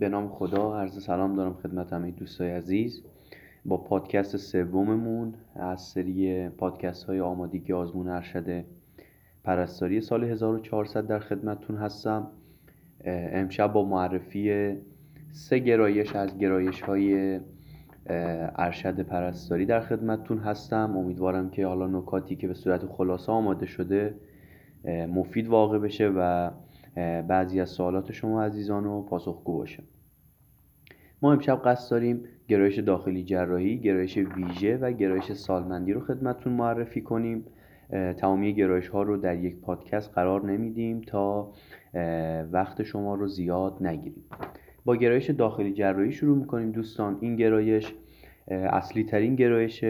به نام خدا عرض سلام دارم خدمت همه دوستای عزیز. با پادکست سوممون از سری پادکست های آمادگی آزمون ارشد پرستاری سال 1400 در خدمتتون هستم. امشب با معرفی سه گرایش از گرایش های ارشد پرستاری در خدمتتون هستم. امیدوارم که حالا نکاتی که به صورت خلاصه آماده شده مفید واقع بشه و بعضی از سوالات شما عزیزان رو پاسخگو باشه. ما امشب قصد داریم گرایش داخلی جراحی، گرایش ویژه و گرایش سالمندی رو خدمتتون معرفی کنیم. تمامی گرایش ها رو در یک پادکست قرار نمیدیم تا وقت شما رو زیاد نگیریم. با گرایش داخلی جراحی شروع می‌کنیم دوستان. این گرایش اصلی ترین گرایش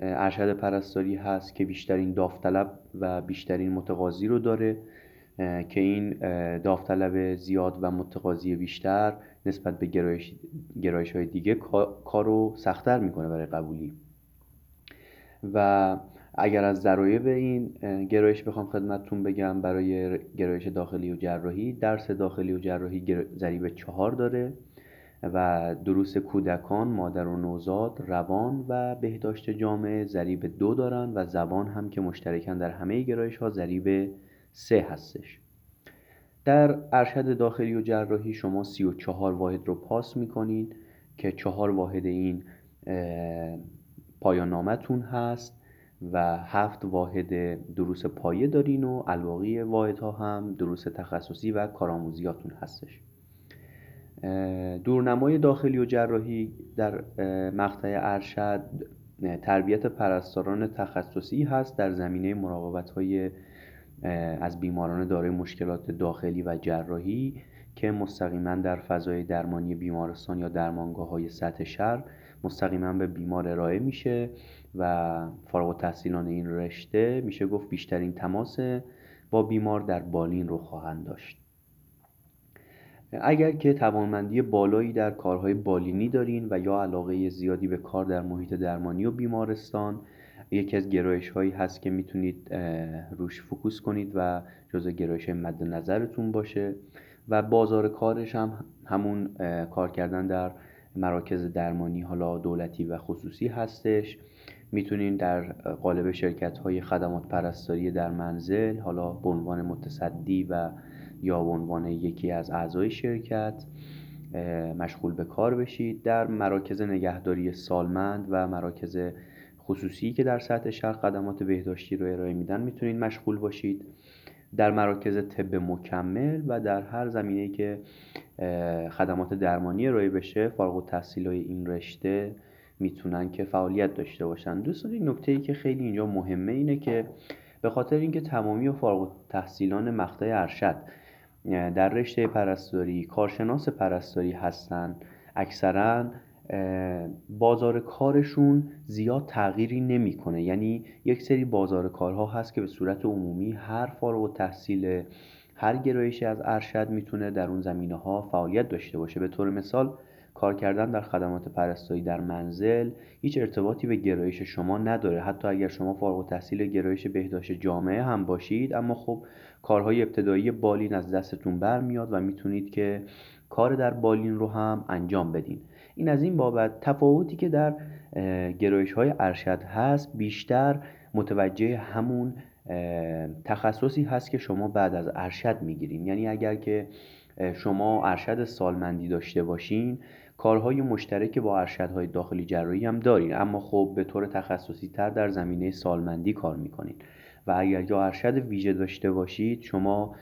ارشد پرستاری هست که بیشترین داوطلب و بیشترین متقاضی رو داره. که این داوطلب زیاد و متقاضی بیشتر نسبت به گرایش, گرایش های دیگه کار رو سختتر می‌کنه برای قبولی. و اگر از ذرایب این گرایش بخوام خدمتتون بگم برای گرایش داخلی و جراحی درس داخلی و جراحی ضریب چهار داره و دروس کودکان مادر و نوزاد روان و بهداشت جامعه ضریب دو دارن و زبان هم که مشترکن در همه گرایش ها ضریب سه هستش. در ارشد داخلی و جراحی شما سی و چهار واحد رو پاس می‌کنین که چهار واحد این پایان نامتون هست و هفت واحد دروس پایه دارین و الواقی واحد ها هم دروس تخصصی و کارآموزیاتون هستش. دورنمای داخلی و جراحی در مقطع ارشد تربیت پرستاران تخصصی هست در زمینه مراقبت های از بیماران دارای مشکلات داخلی و جراحی که مستقیما در فضای درمانی بیمارستان یا درمانگاه های سطح شهر مستقیما به بیمار ارائه میشه و فارغ تحصیلان این رشته میشه گفت بیشترین تماس با بیمار در بالین رو خواهند داشت. اگر که توانمندی بالایی در کارهای بالینی دارین و یا علاقه زیادی به کار در محیط درمانی و بیمارستان یکی از گرایش هایی هست که می‌تونید روش فکوس کنید و جزء گرایش مد نظرتون باشه. و بازار کارش هم همون کار کردن در مراکز درمانی حالا دولتی و خصوصی هستش. می‌تونین در قالب شرکت های خدمات پرستاری در منزل حالا به عنوان متصدی و یا به عنوان یکی از اعضای شرکت مشغول به کار بشید. در مراکز نگهداری سالمند و مراکز خصوصی که در سطح شهر خدمات بهداشتی رو ارائه میدن می‌تونید مشغول باشید. در مراکز طب مکمل و در هر زمینه که خدمات درمانی ارائه بشه فارغ التحصیل های این رشته می‌تونن که فعالیت داشته باشن. دوستان این نکته ای که خیلی اینجا مهمه اینه که به خاطر اینکه تمامی و فارغ تحصیلان مقطع ارشد در رشته پرستاری کارشناس پرستاری هستن اکثرا بازار کارشون زیاد تغییری نمی‌کنه. یعنی یک سری بازار کارها هست که به صورت عمومی هر فارغ و تحصیل هر گرایشی از ارشد می‌تونه در اون زمینه ها فعالیت داشته باشه. به طور مثال کار کردن در خدمات پرستاری در منزل هیچ ارتباطی به گرایش شما نداره. حتی اگر شما فارغ تحصیل گرایش بهداشت جامعه هم باشید اما خب کارهای ابتدایی بالین از دستتون برمیاد و می‌تونید که کار در بالین رو هم انجام بدین. این از این بابت تفاوتی که در گرایش های ارشد هست بیشتر متوجه همون تخصصی هست که شما بعد از ارشد می‌گیرین. یعنی اگر که شما ارشد سالمندی داشته باشین کارهای مشترک با ارشدهای داخلی جراحی هم دارین. اما خب به طور تخصصی تر در زمینه سالمندی کار می‌کنین. و اگر یا ارشد ویژه داشته باشید شما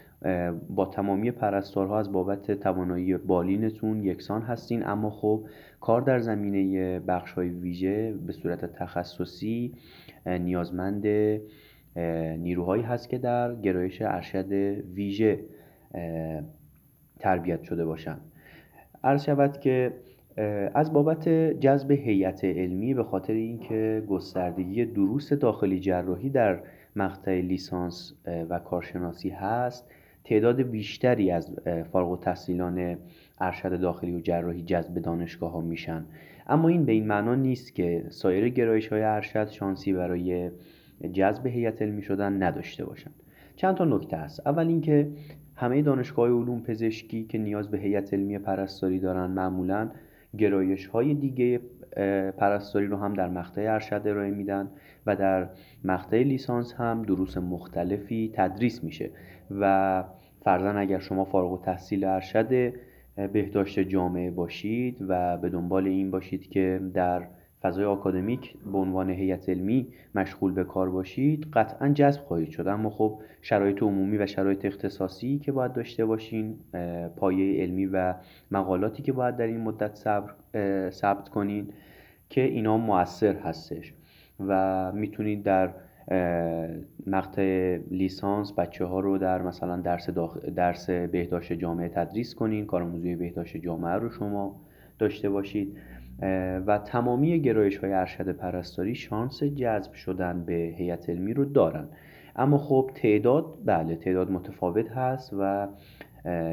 با تمامی پرستارها از بابت توانایی بالینتون یکسان هستین. اما خب کار در زمینه بخش های ویژه به صورت تخصصی نیازمند نیروهایی هست که در گرایش ارشد ویژه تربیت شده باشند عرض شود که از بابت جذب هیئت علمی به خاطر اینکه گستردگی دروس داخلی جراحی در مقطع لیسانس و کارشناسی هست. تعداد بیشتری از فارغ و تحصیلان ارشد داخلی و جراحی جذب دانشگاه ها میشن. اما این به این معنا نیست که سایر گرایش های ارشد شانسی برای جذب هیئت علمی شدن نداشته باشند چند تا نکته هست. اول اینکه همه دانشگاه علوم پزشکی که نیاز به هیئت علمی پرستاری دارن معمولا گرایش های دیگه پرستاری رو هم در مقطع ارشد ارائه میدن و در مقطع لیسانس هم دروس مختلفی تدریس میشه و فرزن اگر شما فارغ و تحصیل ارشد بهداشت جامعه باشید و به دنبال این باشید که در فضای آکادمیک به عنوان هیئت علمی مشغول به کار باشید قطعا جذب خواهید شد. اما خب شرایط عمومی و شرایط اختصاصی که باید داشته باشین پایه علمی و مقالاتی که باید در این مدت ثبت کنین که اینا موثر هستش و می‌تونید در مقطع لیسانس بچه ها رو در مثلا درس, درس بهداشت جامعه تدریس کنین کارآموزی بهداشت جامعه رو شما داشته باشید. و تمامی گرایش های ارشد پرستاری شانس جذب شدن به هیئت علمی رو دارن. اما خب تعداد بله تعداد متفاوت هست و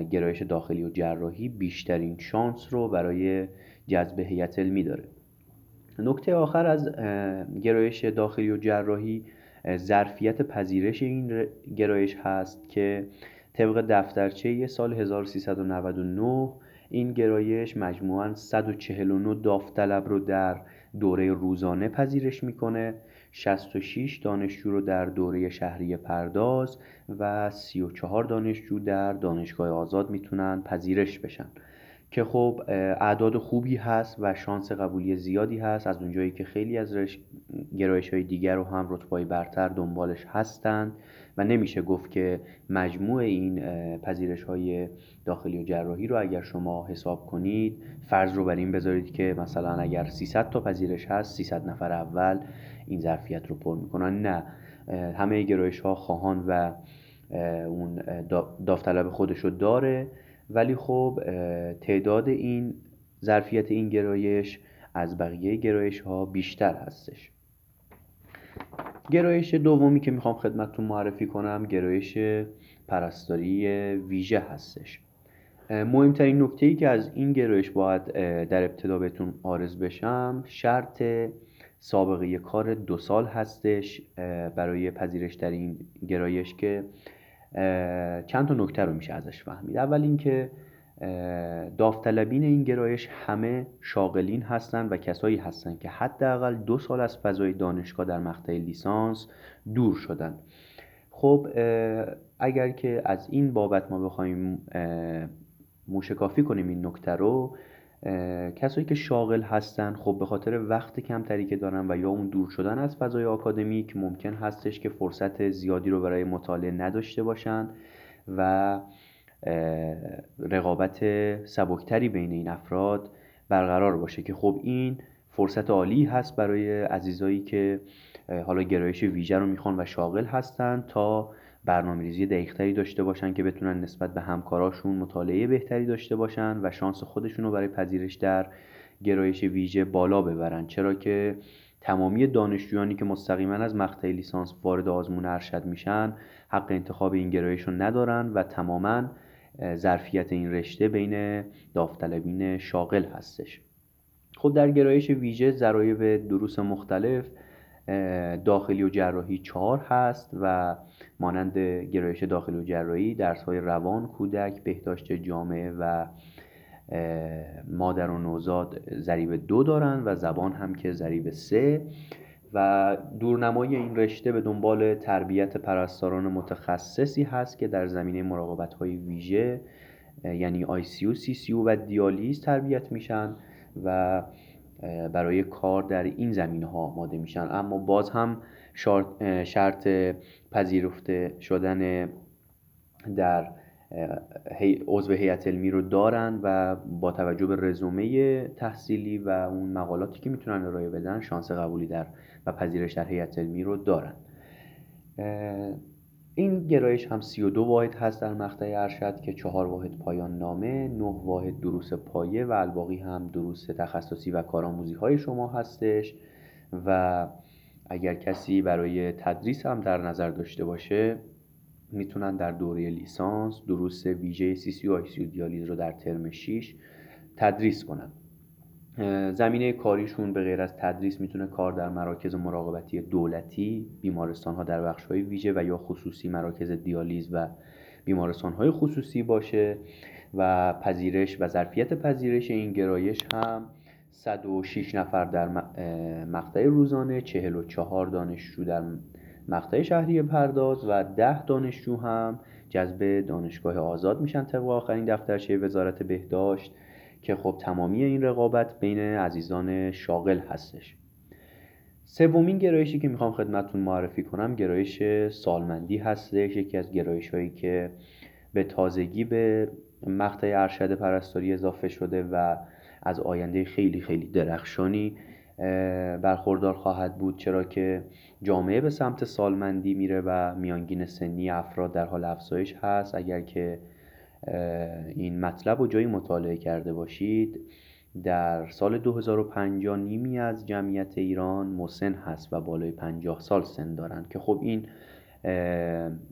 گرایش داخلی و جراحی بیشترین شانس رو برای جذب هیئت علمی داره. نکته آخر از گرایش داخلی و جراحی ظرفیت پذیرش این گرایش هست که طبق دفترچه سال 1399 این گرایش مجموعاً 149 داوطلب رو در دوره روزانه پذیرش می‌کنه 66 دانشجو رو در دوره شهری پرداز و 34 دانشجو در دانشگاه آزاد می‌تونن پذیرش بشن. که خب اعداد خوبی هست و شانس قبولی زیادی هست. از اونجایی که خیلی از گرایش های دیگر رو هم رتبای برتر دنبالش هستند و نمیشه گفت که مجموع این پذیرش های داخلی و جراحی رو اگر شما حساب کنید فرض رو بر این بذارید که مثلا اگر 300 تا پذیرش هست 300 نفر اول این ظرفیت رو پر می‌کنن. نه. همه گرایش ها خواهان و اون داوطلب خودش رو داره. ولی خب تعداد این ظرفیت این گرایش از بقیه گرایش ها بیشتر هستش. گرایش دومی که می‌خوام خدمتتون معرفی کنم گرایش پرستاری ویژه هستش. مهمترین نکته ای که از این گرایش باید در ابتدا بهتون آرز بشم شرط سابقه کار دو سال هستش برای پذیرش در این گرایش که چند تا نکته رو میشه ازش فهمید. اول اینکه داوطلبین این گرایش همه شاغلین هستند و کسایی هستند که حداقل دو سال از فضای دانشگاه در مقطع لیسانس دور شدن. خب اگر که از این بابت ما بخوایم موشکافی کنیم این نکته رو کسایی که شاغل هستن خب به خاطر وقت کمتری که دارن و یا اون دور شدن از فضای آکادمیک ممکن هستش که فرصت زیادی رو برای مطالعه نداشته باشن و رقابت سبکتری بین این افراد برقرار باشه که خب این فرصت عالی هست برای عزیزایی که حالا گرایش ویژه رو می‌خوان و شاغل هستن تا برنامه ریزی دقیقتری داشته باشن که بتونن نسبت به همکاراشون مطالعه بهتری داشته باشن و شانس خودشون رو برای پذیرش در گرایش ویژه بالا ببرن. چرا که تمامی دانشجویانی که مستقیما از مقطع لیسانس وارد آزمون ارشد میشن حق انتخاب این گرایش رو ندارن و تماما ظرفیت این رشته بین داوطلبین شاغل هستش. خب در گرایش ویژه ضرایب دروس مختلف داخلی و جراحی چهار هست و مانند گرایش داخلی و جراحی درس های روان کودک بهداشت جامعه و مادر و نوزاد ضریب دو دارن و زبان هم که ضریب سه. و دورنمای این رشته به دنبال تربیت پرستاران متخصصی هست که در زمینه مراقبت های ویژه یعنی آی سی سی و دیالیز تربیت میشن و برای کار در این زمینه ها آماده میشن. اما باز هم شرط پذیرفته شدن در عضو هیئت علمی رو دارن و با توجه به رزومه تحصیلی و اون مقالاتی که می‌تونن ارائه بدن شانس قبولی در و پذیرش در هیئت علمی رو دارن. این گرایش هم 32 واحد هست در مقطع ارشد که چهار واحد پایان نامه 9 واحد دروس پایه و الباقی هم دروس تخصصی و کارآموزی های شما هستش و اگر کسی برای تدریس هم در نظر داشته باشه می‌تونن در دوره لیسانس دروس ویژه سی سی و دیالیز رو در ترم 6 تدریس کنن. زمینه کاریشون به غیر از تدریس می‌تونه کار در مراکز مراقبتی دولتی بیمارستان ها در بخش های ویژه و یا خصوصی مراکز دیالیز و بیمارستان های خصوصی باشه و پذیرش و ظرفیت پذیرش این گرایش هم 106 نفر در مقطع روزانه 44 دانشجو در مقطع شهری پرداز و 10 دانشجو هم جذب دانشگاه آزاد میشن طبق آخرین دفترچه وزارت بهداشت. که خب تمامی این رقابت بین عزیزان شاغل هستش. سومین گرایشی که می‌خوام خدمتتون معرفی کنم گرایش سالمندی هستش. یکی از گرایش هایی که به تازگی به مقطع ارشد پرستاری اضافه شده و از آینده خیلی خیلی درخشانی برخوردار خواهد بود. چرا که جامعه به سمت سالمندی میره و میانگین سنی افراد در حال افزایش هست. اگر که این مطلب رو جایی مطالعه کرده باشید. در سال 2050 نیمی از جمعیت ایران مسن هست و بالای 50 سال سن دارند که خب این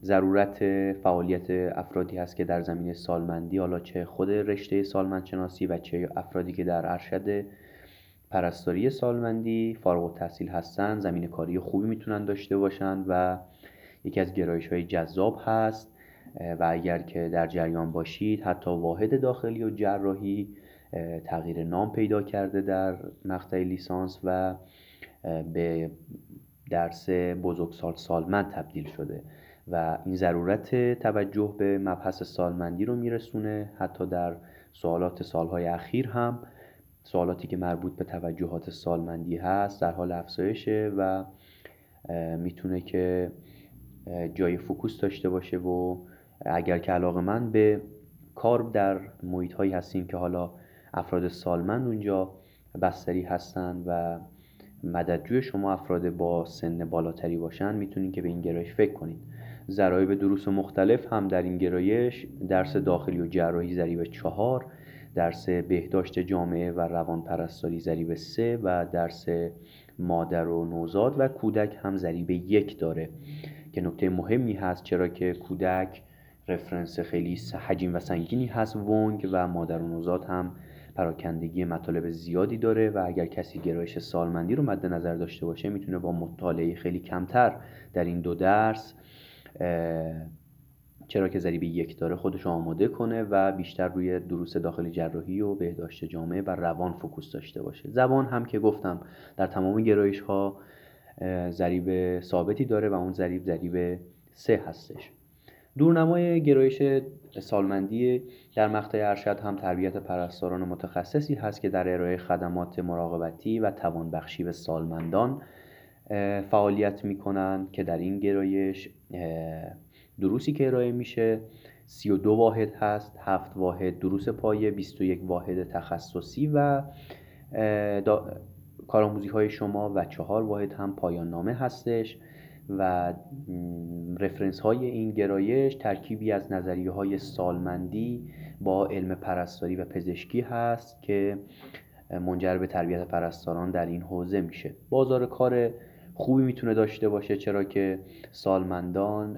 ضرورت فعالیت افرادی هست که در زمینه سالمندی حالا چه خود رشته سالمندشناسی و چه افرادی که در ارشد پرستاری سالمندی فارغ التحصیل هستن زمین کاری خوبی می‌تونن داشته باشن و یکی از گرایش های جذاب هست. و اگر که در جریان باشید حتی واحد داخلی و جراحی تغییر نام پیدا کرده در مقطع لیسانس و به درس بزرگسال سالمند تبدیل شده و این ضرورت توجه به مبحث سالمندی رو میرسونه. حتی در سوالات سالهای اخیر هم سوالاتی که مربوط به توجهات سالمندی هست در حال افزایشه و می‌تونه که جای فکوس داشته باشه و اگر که علاقه من به کار در محیط هایی هستیم که حالا افراد سالمند اونجا بستری هستن و مددجوی شما افراد با سن بالاتری باشن می‌تونید که به این گرایش فکر کنید ضرایب دروس مختلف هم در این گرایش درس داخلی و جراحی ضریب چهار درس بهداشت جامعه و روان پرستاری ضریب سه و درس مادر و نوزاد و کودک هم ضریب یک داره. که نکته مهمی هست چرا که کودک رفرنس خیلی حجیم و سنگینی هست ونگ و مادر و نوزاد هم پراکندگی مطالب زیادی داره و اگر کسی گرایش سالمندی رو مد نظر داشته باشه می‌تونه با مطالعه خیلی کمتر در این دو درس چرا که ضریب یک داره خودش آماده کنه و بیشتر روی دروس داخل جراحی و بهداشت جامعه و روان فکوس داشته باشه. زبان هم که گفتم در تمام گرایش ها ضریب ثابتی داره و اون ضریب ضریب سه هستش. دورنمای گرایش سالمندی در مقطع ارشد هم تربیت پرستاران متخصصی هست که در ارائه خدمات مراقبتی و توانبخشی به سالمندان فعالیت می‌کنن که در این گرایش دروسی که ارائه میشه 32 واحد هست 7 واحد دروس پایه 21 واحد تخصصی و کارآموزی های شما و چهار واحد هم پایان نامه هستش. و رفرنس های این گرایش ترکیبی از نظریه های سالمندی با علم پرستاری و پزشکی هست که منجر به تربیت پرستاران در این حوزه میشه. بازار کار خوبی می‌تونه داشته باشه چرا که سالمندان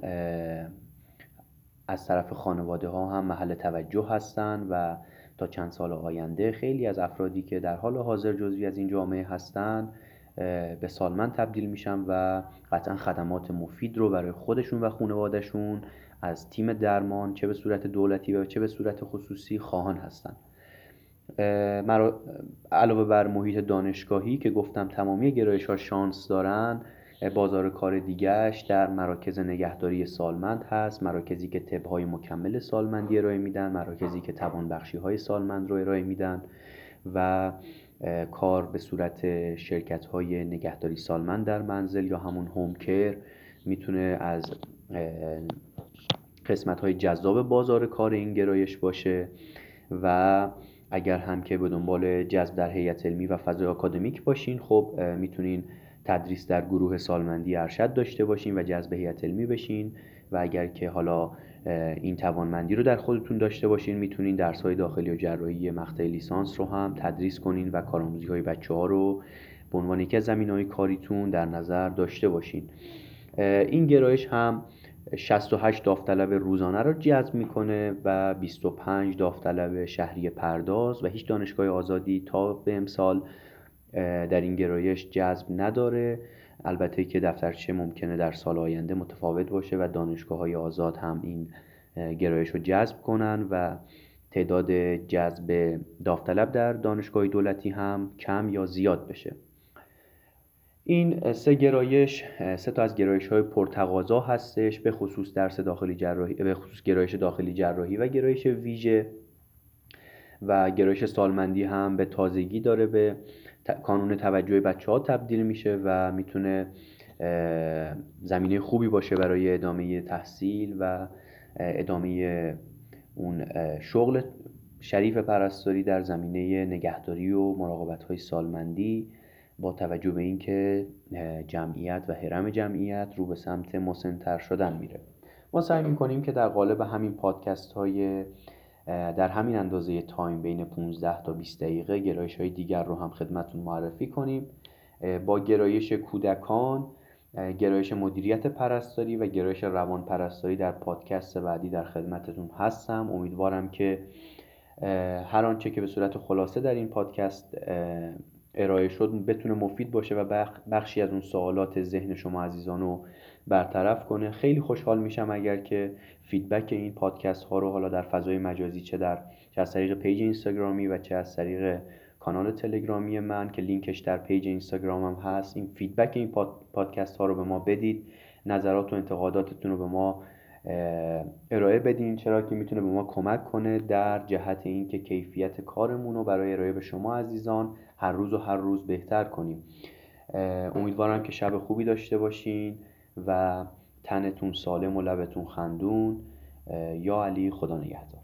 از طرف خانواده ها هم محل توجه هستند و تا چند سال آینده خیلی از افرادی که در حال حاضر جزوی از این جامعه هستند به سالمند تبدیل میشن و قطعا خدمات مفید رو برای خودشون و خانوادهشون از تیم درمان چه به صورت دولتی و چه به صورت خصوصی خواهان هستند علاوه بر محیط دانشگاهی که گفتم تمامی گرایش ها شانس دارن بازار کار دیگهش در مراکز نگهداری سالمند هست مراکزی که طبهای مکمل سالمندی ارائه میدن مراکزی که توانبخشی های سالمند رو ارائه میدن و کار به صورت شرکت های نگهداری سالمند در منزل یا همون هوم کر می‌تونه از قسمت های جذاب بازار کار این گرایش باشه و اگر هم که به دنبال جذب در هیئت علمی و فضای آکادمیک باشین خب می‌تونین تدریس در گروه سالمندی ارشد داشته باشین و جذب هیئت علمی بشین و اگر که حالا این توانمندی رو در خودتون داشته باشین. می‌تونین درس های داخلی و جراحی مقطع لیسانس رو هم تدریس کنین و کارآموزی های بچه ها رو به عنوان یکی از زمین های کاریتون در نظر داشته باشین. این گرایش هم 68 داوطلب روزانه رو جذب می‌کنه و 25 داوطلب شهری پرداز و هیچ دانشگاه آزادی تا به امسال در این گرایش جذب نداره. البته که دفترچه ممکنه در سال آینده متفاوت باشه و دانشگاه های آزاد هم این گرایش رو جذب کنن و تعداد جذب داوطلب در دانشگاه دولتی هم کم یا زیاد بشه. این سه گرایش سه تا از گرایش های پرتقاضا هستش به خصوص درس داخلی جراحی به خصوص گرایش داخلی جراحی و گرایش ویژه. و گرایش سالمندی هم به تازگی داره به کانون توجه بچه ها تبدیل میشه و می‌تونه زمینه خوبی باشه برای ادامه تحصیل و ادامه اون شغل شریف پرستاری در زمینه نگهداری و مراقبت های سالمندی با توجه به اینکه جمعیت و حرم جمعیت رو به سمت مسنتر شدن میره. ما سعی می‌کنیم که در قالب همین پادکست های در همین اندازه تایم بین 15 تا 20 دقیقه گرایش های دیگر رو هم خدمتون معرفی کنیم. با گرایش کودکان گرایش مدیریت پرستاری و گرایش روان پرستاری در پادکست بعدی در خدمتتون هستم. امیدوارم که هر آنچه که به صورت خلاصه در این پادکست ارائه شد بتونه مفید باشه و بخشی از اون سوالات ذهن شما عزیزان رو برطرف کنه. خیلی خوشحال میشم اگر که feedback این پادکست ها رو حالا در فضای مجازی چه در چه از طریق پیج اینستاگرامی و چه از طریق کانال تلگرامی من که لینکش در پیج اینستاگرامم هست این feedback این پادکست ها رو به ما بدید. نظرات و انتقاداتتون رو به ما ارائه بدین. چرا که می‌تونه به ما کمک کنه در جهت اینکه کیفیت کارمون رو برای ارائه به شما عزیزان هر روز و هر روز بهتر کنیم. امیدوارم که شب خوبی داشته باشین. و تنتون سالم و لبتون خندون یا علی خدا نگهدار.